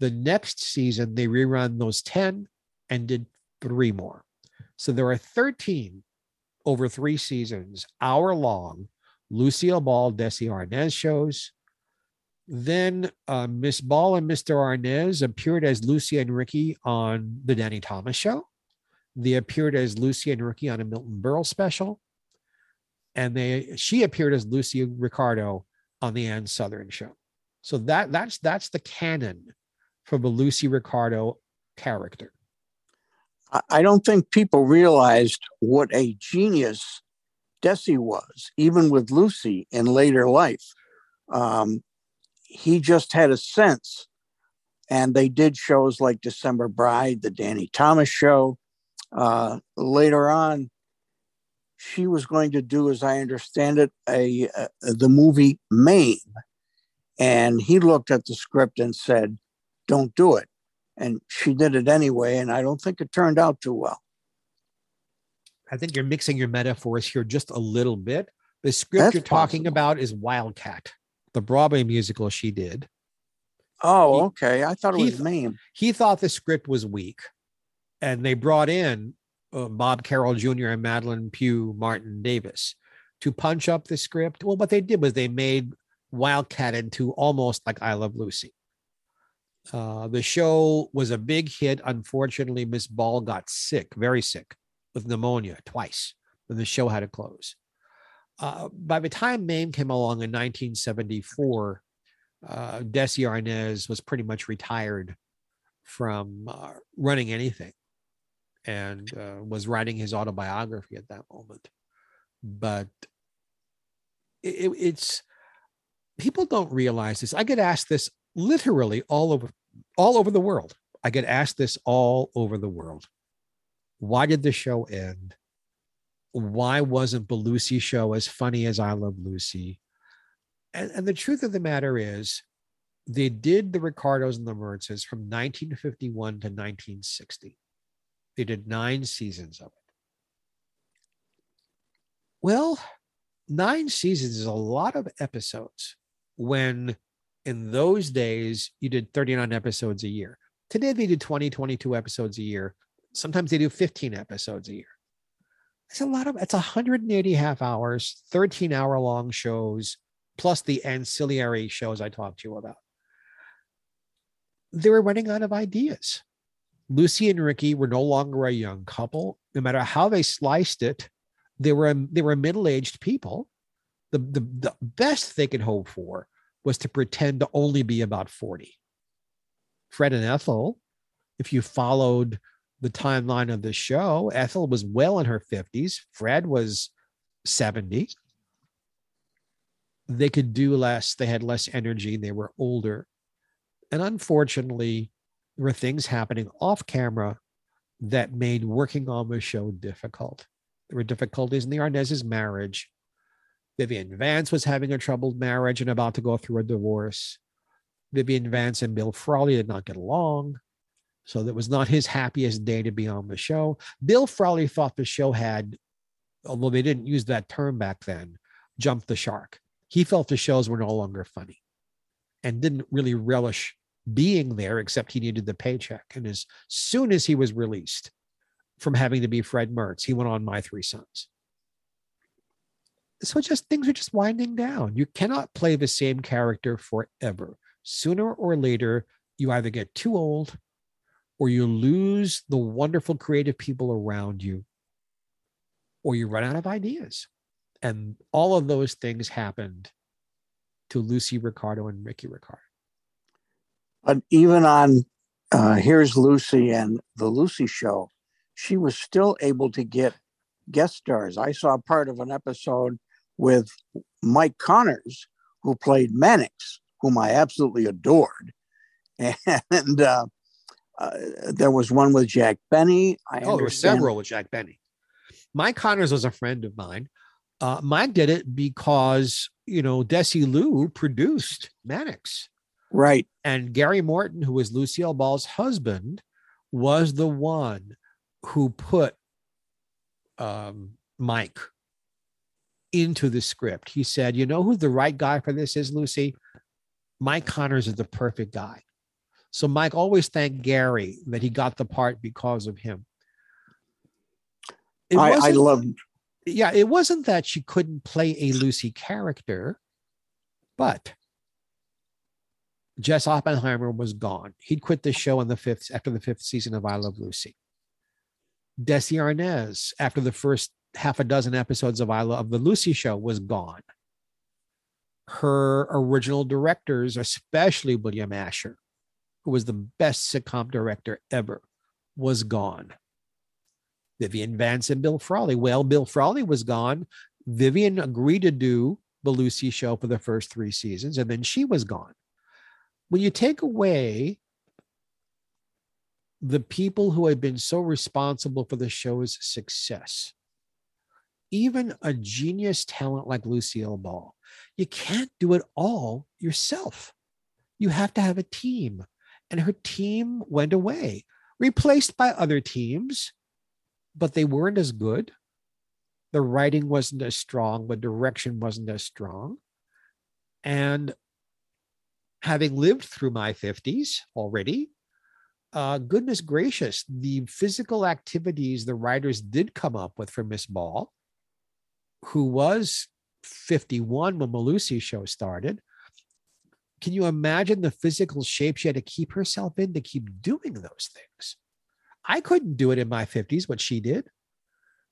Speaker 4: The next season, they rerun those 10 and did three more. So there are 13 over three seasons, hour long, Lucille Ball, Desi Arnaz shows. Then uh, Miss Ball and Mr. Arnaz appeared as Lucy and Ricky on the Danny Thomas show. They appeared as Lucy and Ricky on a Milton Berle special. And they she appeared as Lucy Ricardo on the Ann Sothern show. So that that's that's the canon for a Lucy Ricardo character.
Speaker 3: I don't think people realized what a genius Desi was, even with Lucy in later life. Um, he just had a sense. And they did shows like December Bride, the Danny Thomas show. Uh, later on, she was going to do, as I understand it, a, a the movie Mame, and he looked at the script and said, "Don't do it." And she did it anyway, and I don't think it turned out too well.
Speaker 4: I think you're mixing your metaphors here just a little bit. The script
Speaker 3: That's
Speaker 4: you're talking
Speaker 3: possible.
Speaker 4: about is Wildcat, the Broadway musical she did.
Speaker 3: Oh,
Speaker 4: He-
Speaker 3: okay. I thought it was Mame.
Speaker 4: He thought the script was weak, and they brought in uh, Bob Carroll Jr. and Madelyn Pugh Martin Davis to punch up the script. Well, what they did was they made Wildcat into almost like I Love Lucy. Uh, the show was a big hit. Unfortunately, Miss Ball got sick, very sick, with pneumonia twice, and the show had to close. Uh, by the time Mame came along in 1974, uh, Desi Arnaz was pretty much retired from uh, running anything and uh, was writing his autobiography at that moment. But it, it- it's people don't realize this. I get asked this literally all over all over the world. I get asked this all over the world. Why did the show end? Why wasn't Lucy show as funny as I Love Lucy? And, and the truth of the matter is, they did the Ricardos and the Mertzes from 1951 to 1960. They did nine seasons of it. Well, nine seasons is a lot of episodes when in those days you did 39 episodes a year. Today they do 20, 22 episodes a year. Sometimes they do 15 episodes a year. It's a lot of it's 180 half hours, 13 hour long shows, plus the ancillary shows I talked to you about. They were running out of ideas. Lucy and Ricky were no longer a young couple. No matter how they sliced it, they were they were middle-aged people. The, the, the best they could hope for was to pretend to only be about 40. Fred and Ethel, if you followed the timeline of the show, Ethel was well in her 50s. Fred was 70. They could do less. They had less energy. They were older. And unfortunately, there were things happening off camera that made working on the show difficult. There were difficulties in the Arnaz's marriage. Vivian Vance was having a troubled marriage and about to go through a divorce. Vivian Vance and Bill Frawley did not get along. So that was not his happiest day to be on the show. Bill Frawley thought the show had, although they didn't use that term back then, jumped the shark. He felt the shows were no longer funny and didn't really relish being there, except he needed the paycheck. And as soon as he was released from having to be Fred Mertz, he went on My Three Sons. So just things are just winding down. You cannot play the same character forever. Sooner or later, you either get too old or you lose the wonderful creative people around you or you run out of ideas. And all of those things happened to Lucy Ricardo and Ricky Ricardo.
Speaker 3: But even on uh, Here's Lucy and The Lucy Show, she was still able to get guest stars. I saw part of an episode with Mike Connors, who played Mannix, whom I absolutely adored. [laughs] And uh, uh, there was one with Jack Benny. I
Speaker 4: Oh, there were several with Jack Benny. Mike Connors was a friend of mine. Uh, Mike did it because, you know, Desilu produced Mannix.
Speaker 3: Right.
Speaker 4: And Gary Morton, who was Lucille Ball's husband, was the one who put um, Mike into the script. He said, You know who the right guy for this is, Lucy? Mike Connors is the perfect guy. So Mike always thanked Gary that he got the part because of him.
Speaker 3: I, I love
Speaker 4: yeah, it wasn't that she couldn't play a Lucy character, but Jess Oppenheimer was gone. He'd quit the show in the fifth after the fifth season of I Love Lucy. Desi Arnaz, after the first half a dozen episodes of I Love the Lucy show, was gone. Her original directors, especially William Asher, who was the best sitcom director ever, was gone. Vivian Vance and Bill Frawley. Well, Bill Frawley was gone. Vivian agreed to do the Lucy show for the first three seasons, and then she was gone. When you take away the people who had been so responsible for the show's success, even a genius talent like Lucille Ball, you can't do it all yourself. You have to have a team. And her team went away, replaced by other teams, but they weren't as good. The writing wasn't as strong, the direction wasn't as strong. And having lived through my 50s already, uh, goodness gracious, the physical activities the writers did come up with for Miss Ball, who was 51 when Malusi show started. Can you imagine the physical shape she had to keep herself in to keep doing those things? I couldn't do it in my 50s, what she did.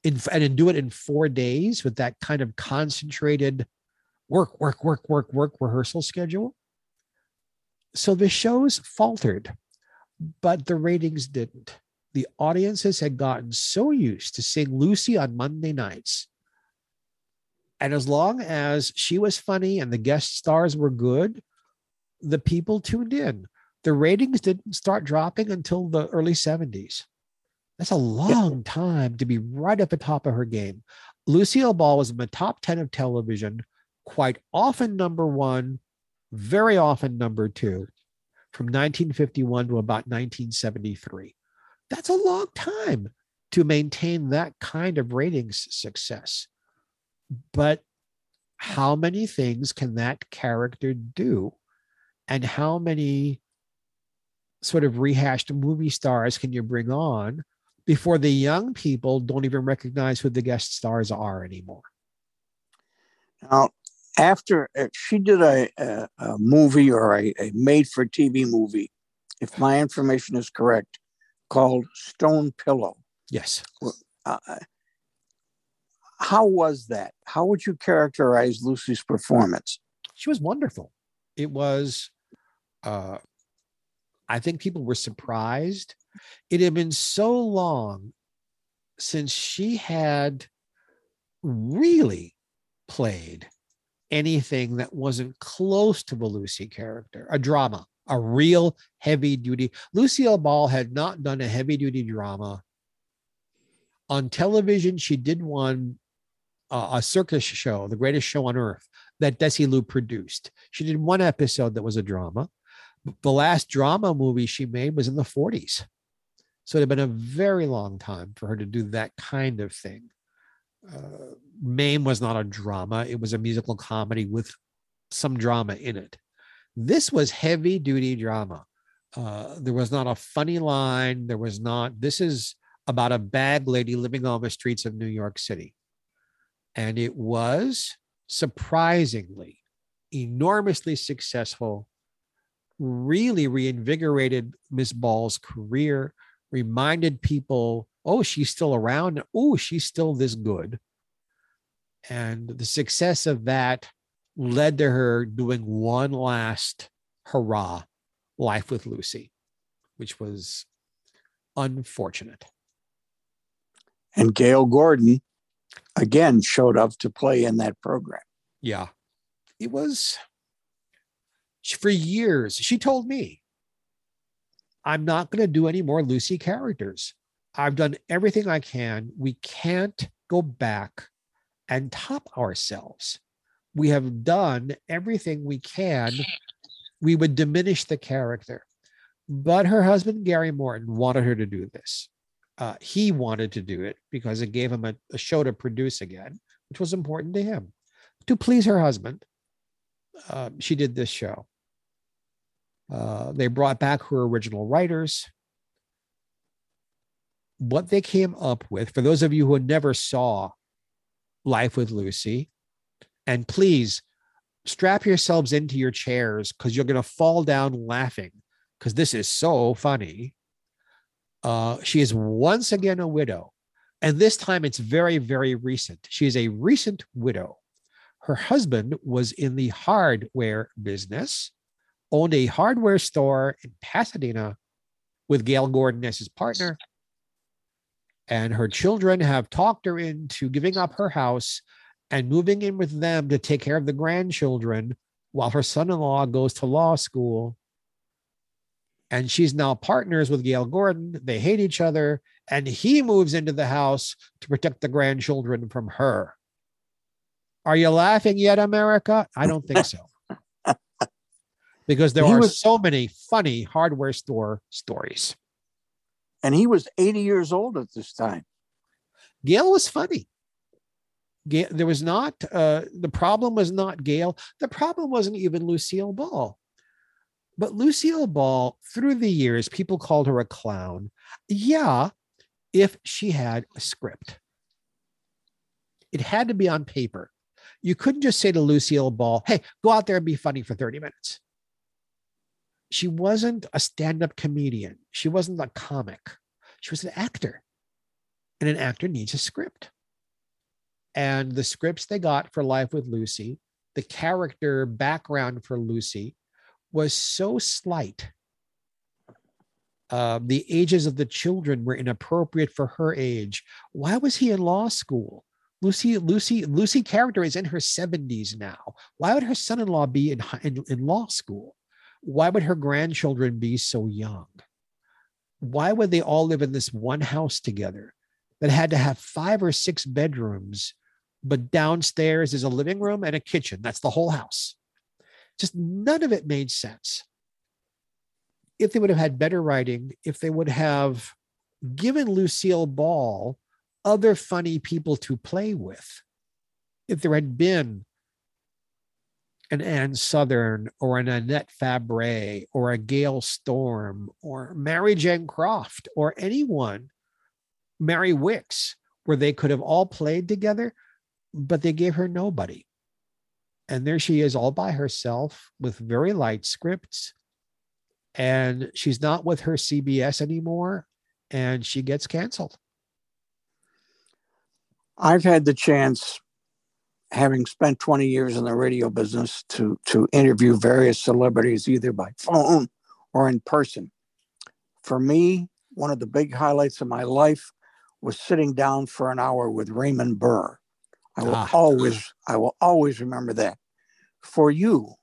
Speaker 4: In, and do it in four days with that kind of concentrated work, work, work, work, work rehearsal schedule. So the shows faltered, but the ratings didn't. The audiences had gotten so used to seeing Lucy on Monday nights. And as long as she was funny and the guest stars were good, the people tuned in. The ratings didn't start dropping until the early 70s. That's a long time to be right at the top of her game. Lucille Ball was in the top 10 of television, quite often number one, very often number two, from 1951 to about 1973. That's a long time to maintain that kind of ratings success. But how many things can that character do? And how many sort of rehashed movie stars can you bring on before the young people don't even recognize who the guest stars are anymore?
Speaker 3: Now, after uh, she did a, a, a movie or a, a made for TV movie, if my information is correct, called Stone Pillow.
Speaker 4: Yes.
Speaker 3: Uh, how was that? How would you characterize Lucy's performance?
Speaker 4: She was wonderful. It was, uh, I think people were surprised. It had been so long since she had really played anything that wasn't close to the Lucy character, a drama, a real heavy duty. Lucille Ball had not done a heavy duty drama. On television, she did one, uh, a circus show, The Greatest Show on Earth, that Desi Desilu produced. She did one episode that was a drama. The last drama movie she made was in the 40s. So it had been a very long time for her to do that kind of thing. Uh, Mame was not a drama, it was a musical comedy with some drama in it. This was heavy duty drama. Uh, there was not a funny line. There was not, this is about a bag lady living on the streets of New York City. And it was surprisingly enormously successful, really reinvigorated Miss Ball's career, reminded people, oh, she's still around. Oh, she's still this good. And the success of that led to her doing one last hurrah life with Lucy, which was unfortunate.
Speaker 3: And Gale Gordon again showed up to play in that program.
Speaker 4: Yeah. It was for years. She told me, I'm not going to do any more Lucy characters. I've done everything I can. We can't go back and top ourselves. We have done everything we can. We would diminish the character. But her husband, Gary Morton, wanted her to do this. Uh, he wanted to do it because it gave him a, a show to produce again, which was important to him. To please her husband, uh, she did this show. Uh, they brought back her original writers. What they came up with, for those of you who never saw Life with Lucy. And please strap yourselves into your chairs because you're going to fall down laughing because this is so funny. Uh, she is once again a widow. And this time it's very, very recent. She is a recent widow. Her husband was in the hardware business, owned a hardware store in Pasadena with Gale Gordon as his partner and her children have talked her into giving up her house and moving in with them to take care of the grandchildren while her son in law goes to law school. And she's now partners with Gale Gordon. They hate each other. And he moves into the house to protect the grandchildren from her. Are you laughing yet, America? I don't think so. [laughs] because there
Speaker 3: He
Speaker 4: are
Speaker 3: was-
Speaker 4: so many funny hardware store stories.
Speaker 3: And he was 80 years old at this time.
Speaker 4: Gale was funny. Gale, there was not uh, the problem was not Gale. The problem wasn't even Lucille Ball. But Lucille Ball, through the years, people called her a clown. Yeah, if she had a script, it had to be on paper. You couldn't just say to Lucille Ball, hey, go out there and be funny for 30 minutes. She wasn't a stand up comedian, she wasn't a comic, she was an actor and an actor needs a script. And the scripts they got for Life with Lucy, the character background for Lucy was so slight. Uh, the ages of the children were inappropriate for her age. Why was he in law school? Lucy, Lucy, Lucy character is in her 70s now. Why would her son-in-law be in, in, in law school? Why would her grandchildren be so young? Why would they all live in this one house together? that had to have five or six bedrooms, but downstairs is a living room and a kitchen. That's the whole house. Just none of it made sense. If they would have had better writing, if they would have given Lucille Ball other funny people to play with, if there had been an Ann Sothern or an Annette Fabray or a Gale Storm or Mary Jane Croft or anyone Mary Wickes, where they could have all played together, but they gave her nobody. And there she is all by herself with very light scripts. And she's not with her CBS anymore. And she gets canceled.
Speaker 3: I've had the chance, having spent 20 years in the radio business, to, to interview various celebrities either by phone or in person. For me, one of the big highlights of my life was sitting down for an hour with Raymond Burr. I will
Speaker 4: Ah.
Speaker 3: always, I will always remember that. For you,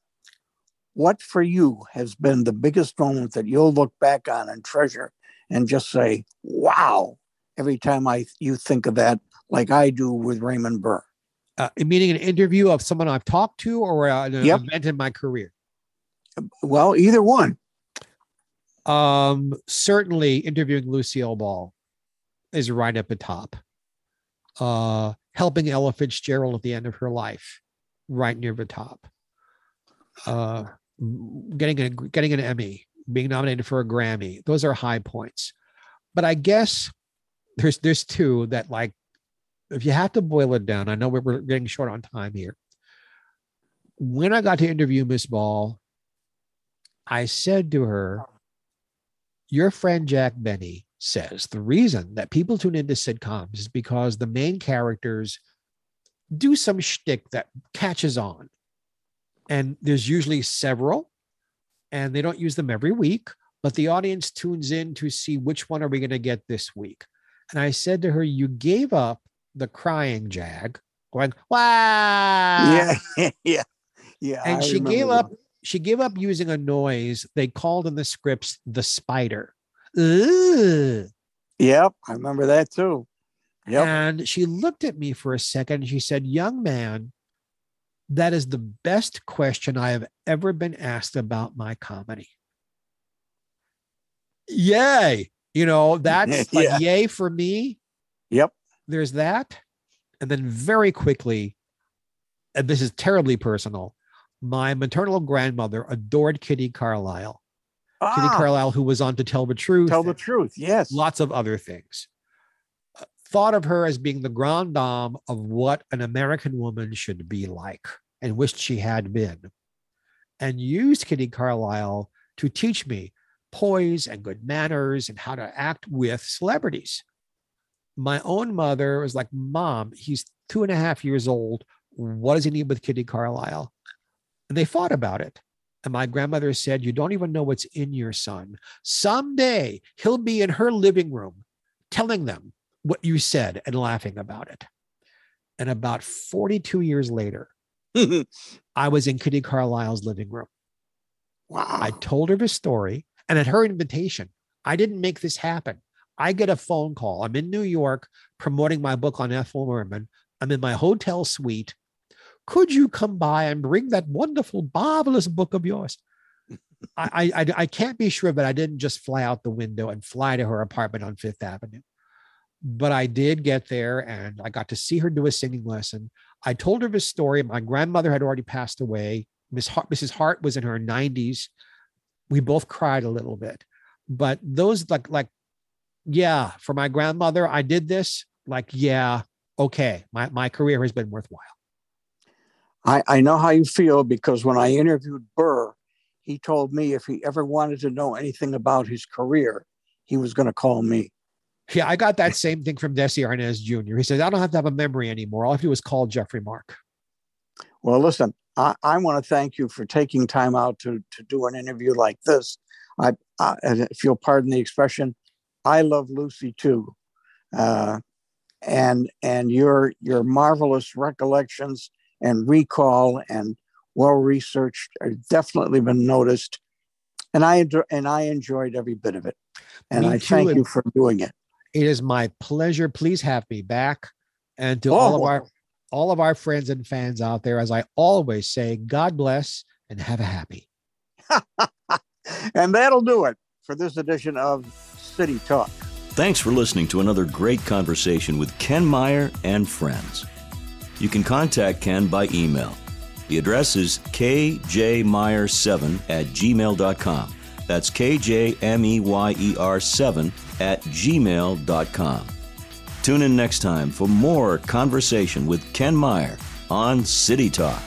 Speaker 3: what for you has been the biggest moment that you'll look back on and treasure and just say, wow, every time I you think of that, like I do with Raymond Burr.
Speaker 4: Uh, meaning an interview of someone I've talked to or an
Speaker 3: Yep.
Speaker 4: event in my career.
Speaker 3: Well, either one.
Speaker 4: Um, certainly interviewing Lucille Ball is right at the top. Uh, helping Ella Fitzgerald at the end of her life, right near the top. Uh, getting a getting an Emmy, being nominated for a Grammy, those are high points. But I guess there's there's two that like, if you have to boil it down, I know we're, we're getting short on time here. When I got to interview Miss Ball, I said to her, your friend Jack Benny says the reason that people tune into sitcoms is because the main characters do some shtick that catches on. And there's usually several, and they don't use them every week, but the audience tunes in to see which one are we going to get this week. And I said to her, You gave up the crying Jag, going, wow.
Speaker 3: yeah, [laughs] yeah, yeah.
Speaker 4: And
Speaker 3: I
Speaker 4: she gave
Speaker 3: that.
Speaker 4: up, she gave up using a noise they called in the scripts the spider. Ugh.
Speaker 3: Yep, I remember that too. Yep.
Speaker 4: And she looked at me for a second and she said, Young man, that is the best question I have ever been asked about my comedy. Yay. You know, [laughs] that's like
Speaker 3: Yeah.
Speaker 4: yay for me.
Speaker 3: Yep.
Speaker 4: There's that. And then very quickly, and this is terribly personal, my maternal grandmother adored Kitty Carlisle. Kitty
Speaker 3: Ah,
Speaker 4: Carlisle, who was on to tell the truth.
Speaker 3: tell the truth. Yes.
Speaker 4: lots of other things. Uh, Thought of her as being the grande dame of what an American woman should be like and wished she had been. And used Kitty Carlisle to teach me poise and good manners and how to act with celebrities. My own mother was like, Mom, he's two and a half years old. What does he need with Kitty Carlisle? And they fought about it. And my grandmother said, You don't even know what's in your son. Someday he'll be in her living room telling them what you said and laughing about it. And about 42 years later, [laughs] I was in Kitty Carlisle's living room.
Speaker 3: wow.
Speaker 4: I told her the story And at her invitation, I didn't make this happen. I get a phone call. I'm in New York promoting my book on Ethel Merman. I'm in my hotel suite. Could you come by and bring that wonderful, marvelous book of yours? [laughs] I, I, I can't be sure, but I didn't just fly out the window and fly to her apartment on Fifth Avenue. But I did get there and I got to see her do a singing lesson. I told her this story. My grandmother had already passed away. Miss Hart, Mrs. Hart was in her 90s. We both cried a little bit. But those like like yeah, for my grandmother, I did this. Like, yeah, okay. My my career has been worthwhile.
Speaker 3: I, I know how you feel because when I interviewed Burr, he told me if he ever wanted to know anything about his career, he was going to call me.
Speaker 4: Yeah, I got that same thing from Desi Arnaz Jr. He said, I don't have to have a memory anymore. All I have to do is call Geoffrey Mark.
Speaker 3: Well, listen, I, I want to thank you for taking time out to, to do an interview like this. I, I, if you'll pardon the expression, I love Lucy too. Uh, and and your your marvelous recollections and recall and well researched have definitely been noticed. And i and i enjoyed every bit of it. And me i thank you for doing it.
Speaker 4: it is my pleasure. Please have me back. And to oh. all of our all of our friends and fans out there as i always say god bless and have a happy. [laughs]
Speaker 3: And that'll do it for this edition of city talk.
Speaker 1: Thanks for listening to another great conversation with ken meyer and friends you can contact ken by email the address is kjmeyer7 at gmail.com. That's KJMEYER7 at gmail.com. Tune in next time for more conversation with Ken Meyer on City Talk.